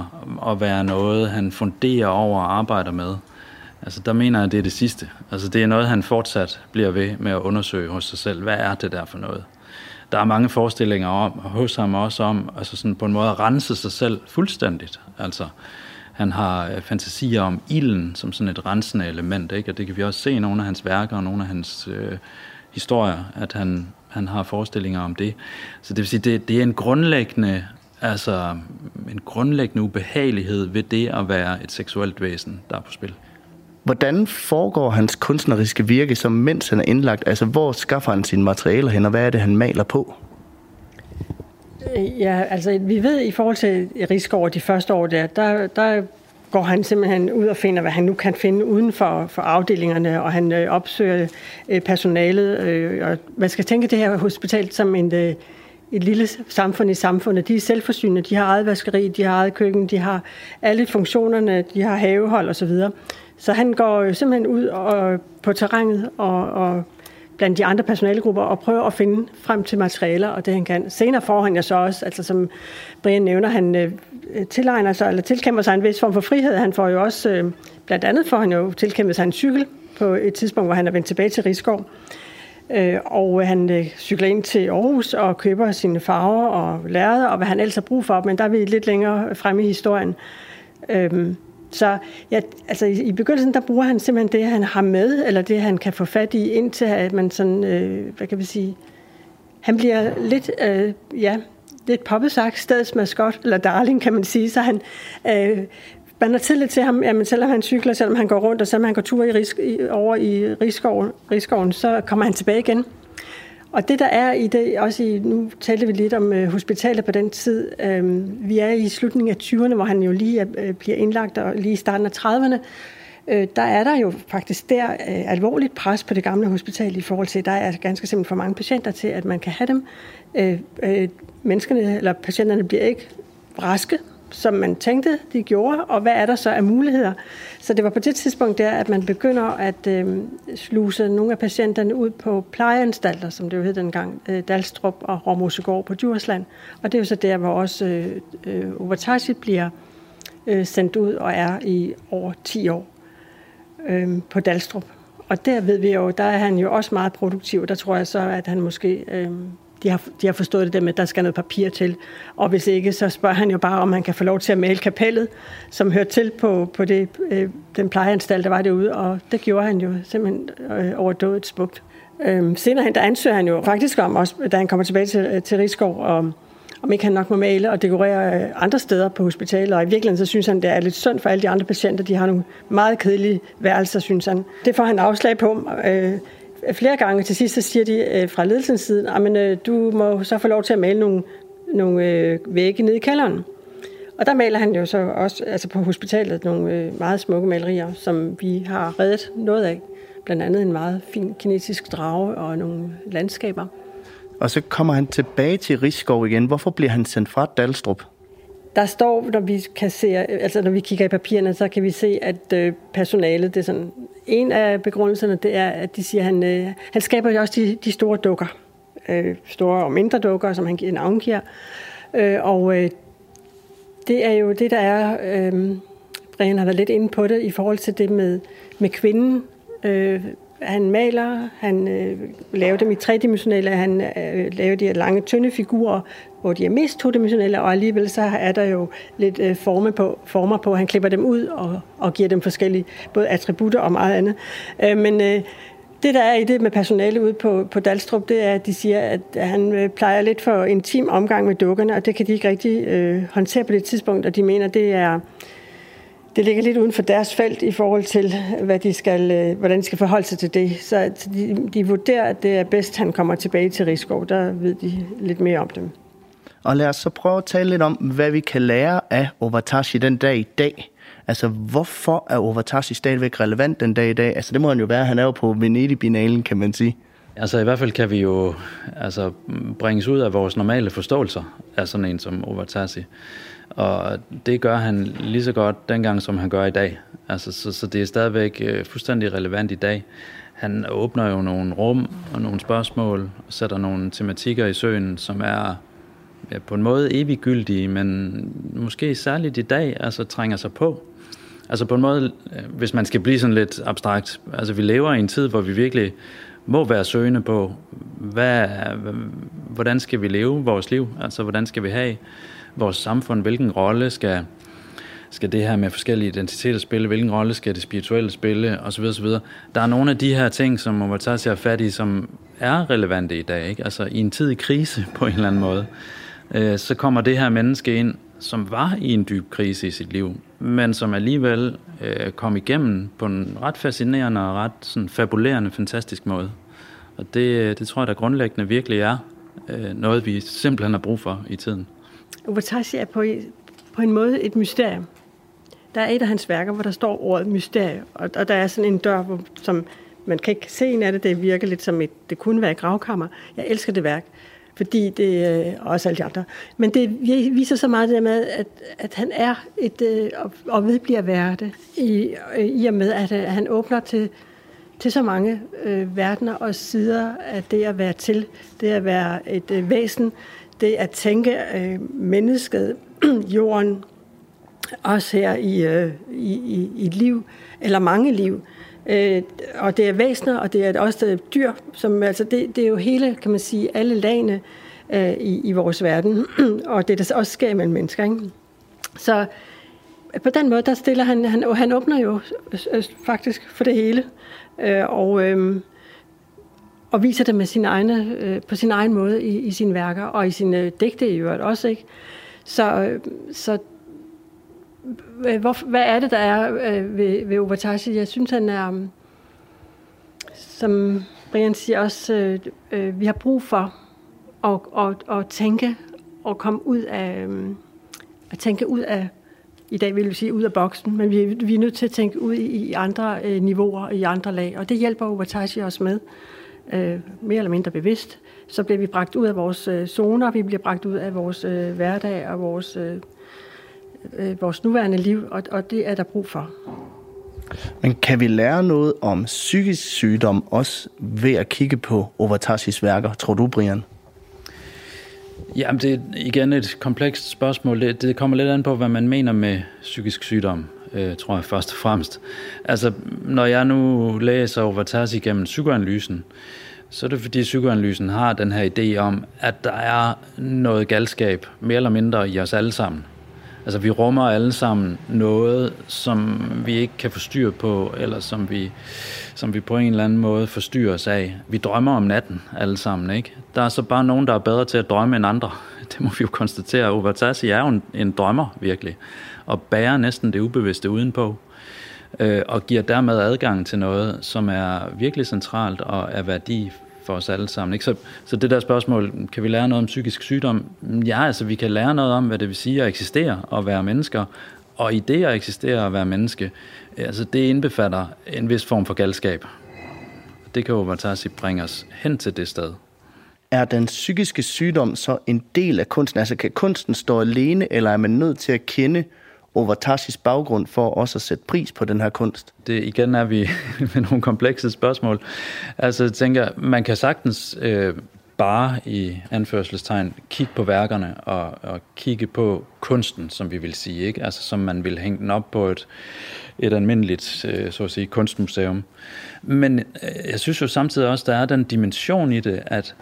at være noget, han funderer over og arbejder med, altså der mener jeg, at det er det sidste. Altså det er noget, han fortsat bliver ved med at undersøge hos sig selv. Hvad er det der for noget? Der er mange forestillinger om, hos ham også om, altså sådan på en måde at rense sig selv fuldstændigt. Altså, han har øh, fantasier om ilden som sådan et rensende element, ikke? og det kan vi også se i nogle af hans værker og nogle af hans øh, historier, at han, han har forestillinger om det. Så det vil sige, det, det er en grundlæggende, altså en grundlæggende ubehagelighed ved det at være et seksuelt væsen, der er på spil. Hvordan foregår hans kunstneriske virke, som mens han er indlagt? Altså, hvor skaffer han sine materialer hen, og hvad er det, han maler på? Ja, altså, vi ved i forhold til Rigsgaard de første år der, der, der går han simpelthen ud og finder, hvad han nu kan finde uden for, for afdelingerne, og han øh, opsøger øh, personalet. Øh, og man skal tænke det her hospital som en, øh, et lille samfund i samfundet. De er selvforsynende, de har eget vaskeri, de har eget køkken, de har alle funktionerne, de har havehold osv. Så han går øh, simpelthen ud og, på terrænet og, og blandt de andre personalegrupper og prøver at finde frem til materialer og det han kan. Senere får han jo så også, altså som Brian nævner, han øh, øh, tilegner sig, eller tilkæmper sig en vis form for frihed. Han får jo også, øh, blandt andet får han jo tilkæmpet sig en cykel på et tidspunkt, hvor han er vendt tilbage til Rigskov. Øh, og han øh, cykler ind til Aarhus og køber sine farver og lærreder, og hvad han ellers har brug for, men der er vi lidt længere fremme i historien. Øh, så ja, altså i, i begyndelsen, der bruger han simpelthen det, han har med, eller det, han kan få fat i, indtil at man sådan, øh, hvad kan vi sige, han bliver lidt, øh, ja, lidt poppesagt, stedsmaskot, eller darling, kan man sige, så han, øh, man har tillid til ham, jamen selvom han cykler, selvom han går rundt, og selvom han går tur i risk, i, over i Rigskoven, Rigskoven, så kommer han tilbage igen. Og det der er i det, også i, nu talte vi lidt om øh, hospitalet på den tid, øh, vi er i slutningen af 20'erne, hvor han jo lige øh, bliver indlagt, og lige i starten af 30'erne, øh, der er der jo faktisk der øh, alvorligt pres på det gamle hospital i forhold til, der er ganske simpelthen for mange patienter til, at man kan have dem. Øh, øh, menneskerne, eller patienterne bliver ikke raske, som man tænkte, de gjorde, og hvad er der så af muligheder? Så det var på det tidspunkt der, at man begynder at øh, sluse nogle af patienterne ud på plejeanstalter, som det jo hed dengang, øh, Dalstrup og Råmosegård på Djursland. Og det er jo så der, hvor også øh, øh, bliver øh, sendt ud og er i over 10 år øh, på Dalstrup. Og der ved vi jo, der er han jo også meget produktiv. Der tror jeg så, at han måske øh, de har, de har forstået det der med, at der skal noget papir til. Og hvis ikke, så spørger han jo bare, om han kan få lov til at male kapellet, som hører til på, på det, øh, den plejeanstalt, der var derude. Og det gjorde han jo simpelthen øh, overdået smukt. Øh, senere hen, der ansøger han jo faktisk om, også, da han kommer tilbage til, til Rigskov, og om ikke han nok må male og dekorere øh, andre steder på hospitalet. Og i virkeligheden så synes han, det er lidt synd for alle de andre patienter. De har nogle meget kedelige værelser, synes han. Det får han afslag på. Øh, flere gange. Til sidst så siger de øh, fra ledelsens side, ah, at øh, du må så få lov til at male nogle, nogle øh, vægge nede i kælderen. Og der maler han jo så også altså på hospitalet nogle øh, meget smukke malerier, som vi har reddet noget af. Blandt andet en meget fin kinesisk drage og nogle landskaber. Og så kommer han tilbage til Rigskov igen. Hvorfor bliver han sendt fra Dalstrup? Der står, når vi kan se, altså når vi kigger i papirerne, så kan vi se, at øh, personalet, det er sådan, en af begrundelserne, det er, at de siger, at han, øh, han skaber jo også de, de store dukker, øh, store og mindre dukker, som han navngiver. Øh, og øh, det er jo det, der er, øh, Brian har været lidt inde på det, i forhold til det med, med kvinden. Øh, han maler, han øh, laver dem i tredimensionelle, han øh, laver de her lange, tynde figurer, hvor de er mest todimensionelle, og alligevel så er der jo lidt øh, forme på, former på. Han klipper dem ud og, og giver dem forskellige både attributter og meget andet. Øh, men øh, det, der er i det med personale ude på, på Dalstrup, det er, at de siger, at han øh, plejer lidt for intim omgang med dukkerne, og det kan de ikke rigtig øh, håndtere på det tidspunkt, og de mener, det er det ligger lidt uden for deres felt i forhold til, hvad de skal, øh, hvordan de skal forholde sig til det. Så de, de vurderer, at det er bedst, at han kommer tilbage til Rigskov. Der ved de lidt mere om dem. Og lad os så prøve at tale lidt om, hvad vi kan lære af Overtashi den dag i dag. Altså, hvorfor er Overtashi stadigvæk relevant den dag i dag? Altså, det må han jo være. Han er jo på Venedig-binalen, kan man sige. Altså i hvert fald kan vi jo altså, bringes ud af vores normale forståelser af sådan en som Overtashi. Og det gør han lige så godt dengang, som han gør i dag. Altså, så, så det er stadigvæk øh, fuldstændig relevant i dag. Han åbner jo nogle rum og nogle spørgsmål, og sætter nogle tematikker i søen, som er ja, på en måde eviggyldige, men måske særligt i dag altså trænger sig på. Altså på en måde, øh, hvis man skal blive sådan lidt abstrakt, altså vi lever i en tid, hvor vi virkelig må være søgende på, hvad, hvordan skal vi leve vores liv? Altså hvordan skal vi have vores samfund, hvilken rolle skal, skal det her med forskellige identiteter spille, hvilken rolle skal det spirituelle spille, osv. osv. Der er nogle af de her ting, som man må tage sig fat i, som er relevante i dag. Ikke? Altså i en tid i krise på en eller anden måde, øh, så kommer det her menneske ind, som var i en dyb krise i sit liv, men som alligevel øh, kom igennem på en ret fascinerende og ret sådan, fabulerende, fantastisk måde. Og det, det tror jeg, der grundlæggende virkelig er øh, noget, vi simpelthen har brug for i tiden. Overtashi er på, på en måde et mysterium. Der er et af hans værker, hvor der står ordet mysterium, og, og der er sådan en dør, hvor, som man kan ikke se en af det, det virker lidt som et, det kunne være et gravkammer. Jeg elsker det værk, fordi det er øh, også alle de andre. Men det viser så meget det der med, at, at han er et, øh, og vedbliver at være det, i, øh, i og med, at, øh, han åbner til, til så mange øh, verdener og sider af det at være til, det at være et øh, væsen, det at tænke øh, mennesket, jorden, også her i, øh, i, i, i et liv, eller mange liv. Øh, og det er væsener, og det er også det dyr, som altså det, det er jo hele, kan man sige, alle lagene øh, i, i vores verden, og det der også sker mellem mennesker. Ikke? Så øh, på den måde, der stiller han, han, han åbner jo øh, øh faktisk for det hele, øh, og, øh, og viser det med sin egne, øh, på sin egen måde i, i sine værker, og i sine øh, digte i øvrigt også. Ikke? Så, øh, så øh, hvor, hvad er det, der er øh, ved, ved Obatashi? Jeg synes, han er, mm, som Brian siger også, øh, øh, vi har brug for at, at, at tænke og komme ud af, mm, at tænke ud af, i dag vil vi sige ud af boksen, men vi, vi er nødt til at tænke ud i, i andre øh, niveauer, i andre lag, og det hjælper Obatashi også med øh, mere eller mindre bevidst, så bliver vi bragt ud af vores øh, zoner, vi bliver bragt ud af vores øh, hverdag og vores, øh, øh, vores nuværende liv, og, og det er der brug for. Men kan vi lære noget om psykisk sygdom også ved at kigge på Overtashis værker, tror du, Brian? Jamen, det er igen et komplekst spørgsmål. Det, det kommer lidt an på, hvad man mener med psykisk sygdom, øh, tror jeg først og fremmest. Altså, når jeg nu læser Overtashi igennem psykoanalysen, så er det fordi psykoanalysen har den her idé om, at der er noget galskab, mere eller mindre i os alle sammen. Altså vi rummer alle sammen noget, som vi ikke kan få styr på, eller som vi, som vi på en eller anden måde forstyrrer os af. Vi drømmer om natten alle sammen, ikke? Der er så bare nogen, der er bedre til at drømme end andre. Det må vi jo konstatere. Overtasi er jo en, en drømmer, virkelig. Og bærer næsten det ubevidste udenpå. Øh, og giver dermed adgang til noget, som er virkelig centralt og er værdi for os alle sammen. Ikke? Så, så det der spørgsmål, kan vi lære noget om psykisk sygdom? Ja, altså vi kan lære noget om, hvad det vil sige at eksistere og være mennesker, og i det at eksistere og være menneske, øh, altså det indbefatter en vis form for galskab. Det kan jo Vatasi bringe os hen til det sted. er den psykiske sygdom så en del af kunsten? Altså kan kunsten stå alene, eller er man nødt til at kende Overtashis baggrund for også at sætte pris på den her kunst? Det igen er vi med nogle komplekse spørgsmål. Altså jeg tænker, man kan sagtens øh, bare i anførselstegn kigge på værkerne og, og kigge på kunsten, som vi vil sige, ikke? Altså som man vil hænge den op på et, et almindeligt, øh, så at sige, kunstmuseum. Men øh, jeg synes jo samtidig også, der er den dimension i det, at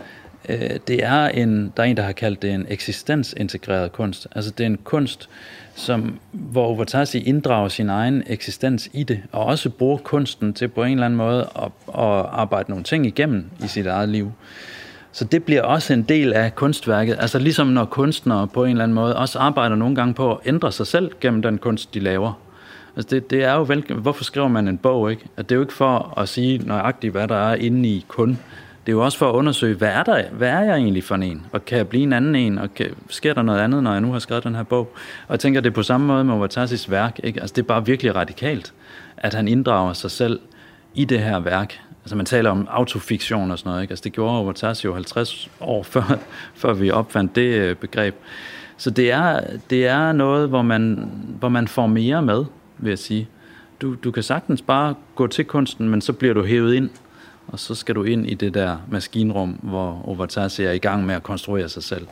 øh, det er en, der er en, der har kaldt det en eksistensintegreret kunst. Altså det er en kunst, som, hvor Overtasi inddrager sin egen eksistens i det, og også bruger kunsten til på en eller anden måde at, at arbejde nogle ting igennem i sit eget liv. Så det bliver også en del af kunstværket. Altså ligesom når kunstnere på en eller anden måde også arbejder nogle gange på at ændre sig selv gennem den kunst, de laver. Altså det, det er jo vel, hvorfor skriver man en bog, ikke? At det er jo ikke for at sige nøjagtigt, hvad der er inde i kun. Det er jo også for at undersøge, hvad er, der, hvad er jeg egentlig for en? Og kan jeg blive en anden en? Og kan, sker der noget andet, når jeg nu har skrevet den her bog? Og jeg tænker, det er på samme måde med Overtasis værk. Ikke? Altså det er bare virkelig radikalt, at han inddrager sig selv i det her værk. Altså man taler om autofiktion og sådan noget. Ikke? Altså det gjorde Overtas jo 50 år før, før vi opfandt det øh, begreb. Så det er, det er noget, hvor man, hvor man får mere med, vil jeg sige. Du, du kan sagtens bare gå til kunsten, men så bliver du hævet ind, og så skal du ind i det der maskinrum, hvor Overtas er i gang med at konstruere sig selv.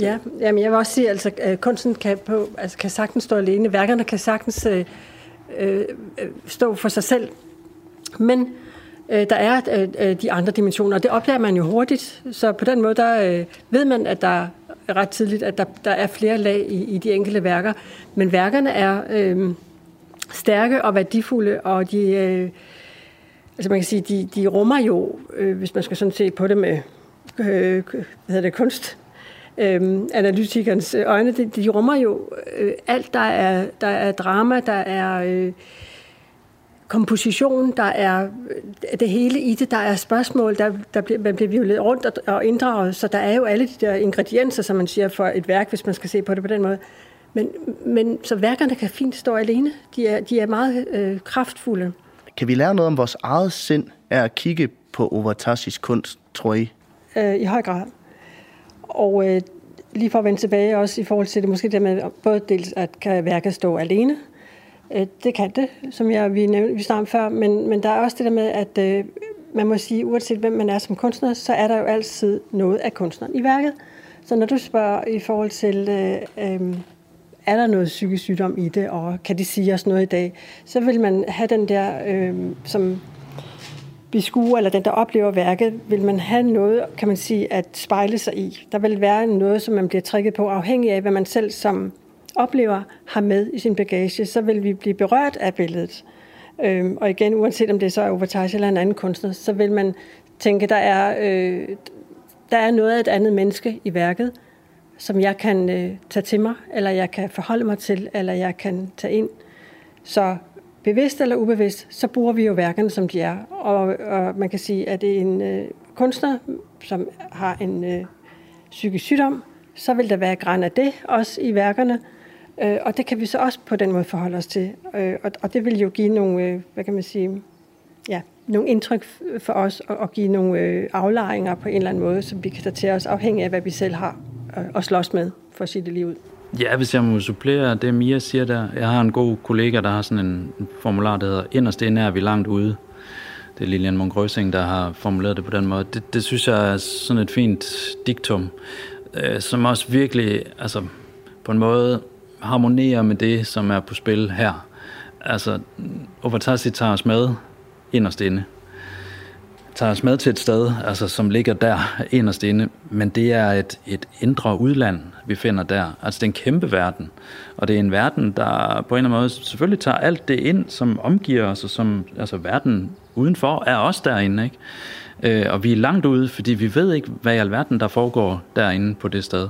Ja, jamen jeg vil også sige, at altså, øh, kunsten kan, på, altså, kan sagtens stå alene. Værkerne kan sagtens øh, øh, stå for sig selv. Men øh, der er øh, øh de andre dimensioner, og det opdager man jo hurtigt. Så på den måde, der øh, ved man, at der ret tidligt, at der, der er flere lag i, i de enkelte værker. Men værkerne er øh, stærke og værdifulde, og de, øh, altså man kan sige, de, de rummer jo, øh, hvis man skal sådan se på det med øh, hvad hedder det, kunst, øh, analytikernes øjne, de, de rummer jo øh, alt, der er, der er drama, der er... Øh, komposition, der er øh, det hele i det, der er spørgsmål, der, der bliver, man bliver violet rundt og, og inddraget, så der er jo alle de der ingredienser, som man siger, for et værk, hvis man skal se på det på den måde. Men, men så værkerne kan fint stå alene. De er, de er meget øh, kraftfulde. Kan vi lære noget om vores eget sind af at kigge på Overtasis kunst, tror I? Øh, I høj grad. Og øh, lige for at vende tilbage også i forhold til det, måske det med både dels, at kan værket stå alene, Øh, det kan det, som jeg, vi, nævnte, vi snakkede før, men, men der er også det der med, at øh, man må sige, uanset hvem man er som kunstner, så er der jo altid noget af kunstneren i værket. Så når du spørger i forhold til, øh, øh, er der noget psykisk sygdom i det, og kan det sige os noget i dag, så vil man have den der, øh, som beskuer, eller den, der oplever værket, vil man have noget, kan man sige, at spejle sig i. Der vil være noget, som man bliver trykket på, afhængig af, hvad man selv som oplever har med i sin bagage, så vil vi blive berørt af billedet. Øhm, og igen, uanset om det så er Overtage eller en anden kunstner, så vil man tænke, der er, øh, der er noget af et andet menneske i værket, som jeg kan øh, tage til mig, eller jeg kan forholde mig til, eller jeg kan tage ind. Så bevidst eller ubevidst, så bruger vi jo værkerne, som de er. Og, og man kan sige, at det er en øh, kunstner, som har en øh, psykisk sygdom, så vil der være græn af det også i værkerne. Øh, og det kan vi så også på den måde forholde os til. Øh, og, og det vil jo give nogle, øh, hvad kan man sige, ja, nogle indtryk for os, og, og give nogle øh, aflejringer på en eller anden måde, som vi kan tage til os, afhængig af, hvad vi selv har øh, at slås med, for at sige det lige ud. Ja, hvis jeg må supplere det, Mia siger der. Jeg har en god kollega, der har sådan en formular, der hedder Inderst inde er vi langt ude. Det er Lilian Munk der har formuleret det på den måde. Det, det synes jeg er sådan et fint diktum, øh, som også virkelig, altså på en måde harmonerer med det, som er på spil her. Altså, Overtasi tager os med inderst inde. Tager os med til et sted, altså, som ligger der inderst inde, men det er et, et indre udland, vi finder der. Altså, det er en kæmpe verden, og det er en verden, der på en eller anden måde selvfølgelig tager alt det ind, som omgiver os, og som, altså verden udenfor er også derinde, ikke? Øh, og vi er langt ude, fordi vi ved ikke, hvad i alverden der foregår derinde på det sted.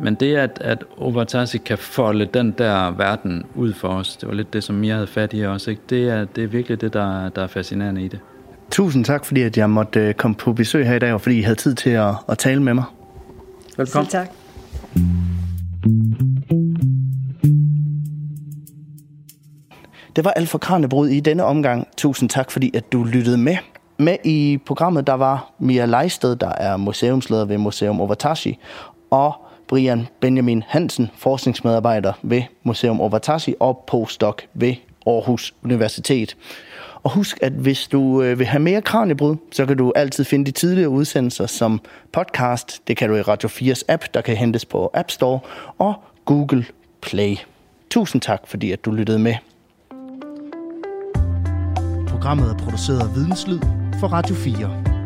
Men det, at, at Overtasi kan folde den der verden ud for os, det var lidt det, som Mia havde fat i også, ikke? Det, er, det er virkelig det, der, der er fascinerende i det. Tusind tak, fordi at jeg måtte øh, komme på besøg her i dag, og fordi I havde tid til at, at tale med mig. Velkommen. Selv tak. Det var alt for Kranjebrud i denne omgang. Tusind tak, fordi at du lyttede med. Med i programmet, der var Mia Leisted, der er museumsleder ved Museum Ovatashi, og Brian Benjamin Hansen, forskningsmedarbejder ved Museum Ovatashi og postdoc ved Aarhus Universitet. Og husk, at hvis du øh, vil have mere kranjebrud, så kan du altid finde de tidligere udsendelser som podcast. Det kan du i Radio 4's app, der kan hentes på App Store og Google Play. Tusind tak, fordi at du lyttede med. Programmet er produceret af Videnslyd for Radio 4.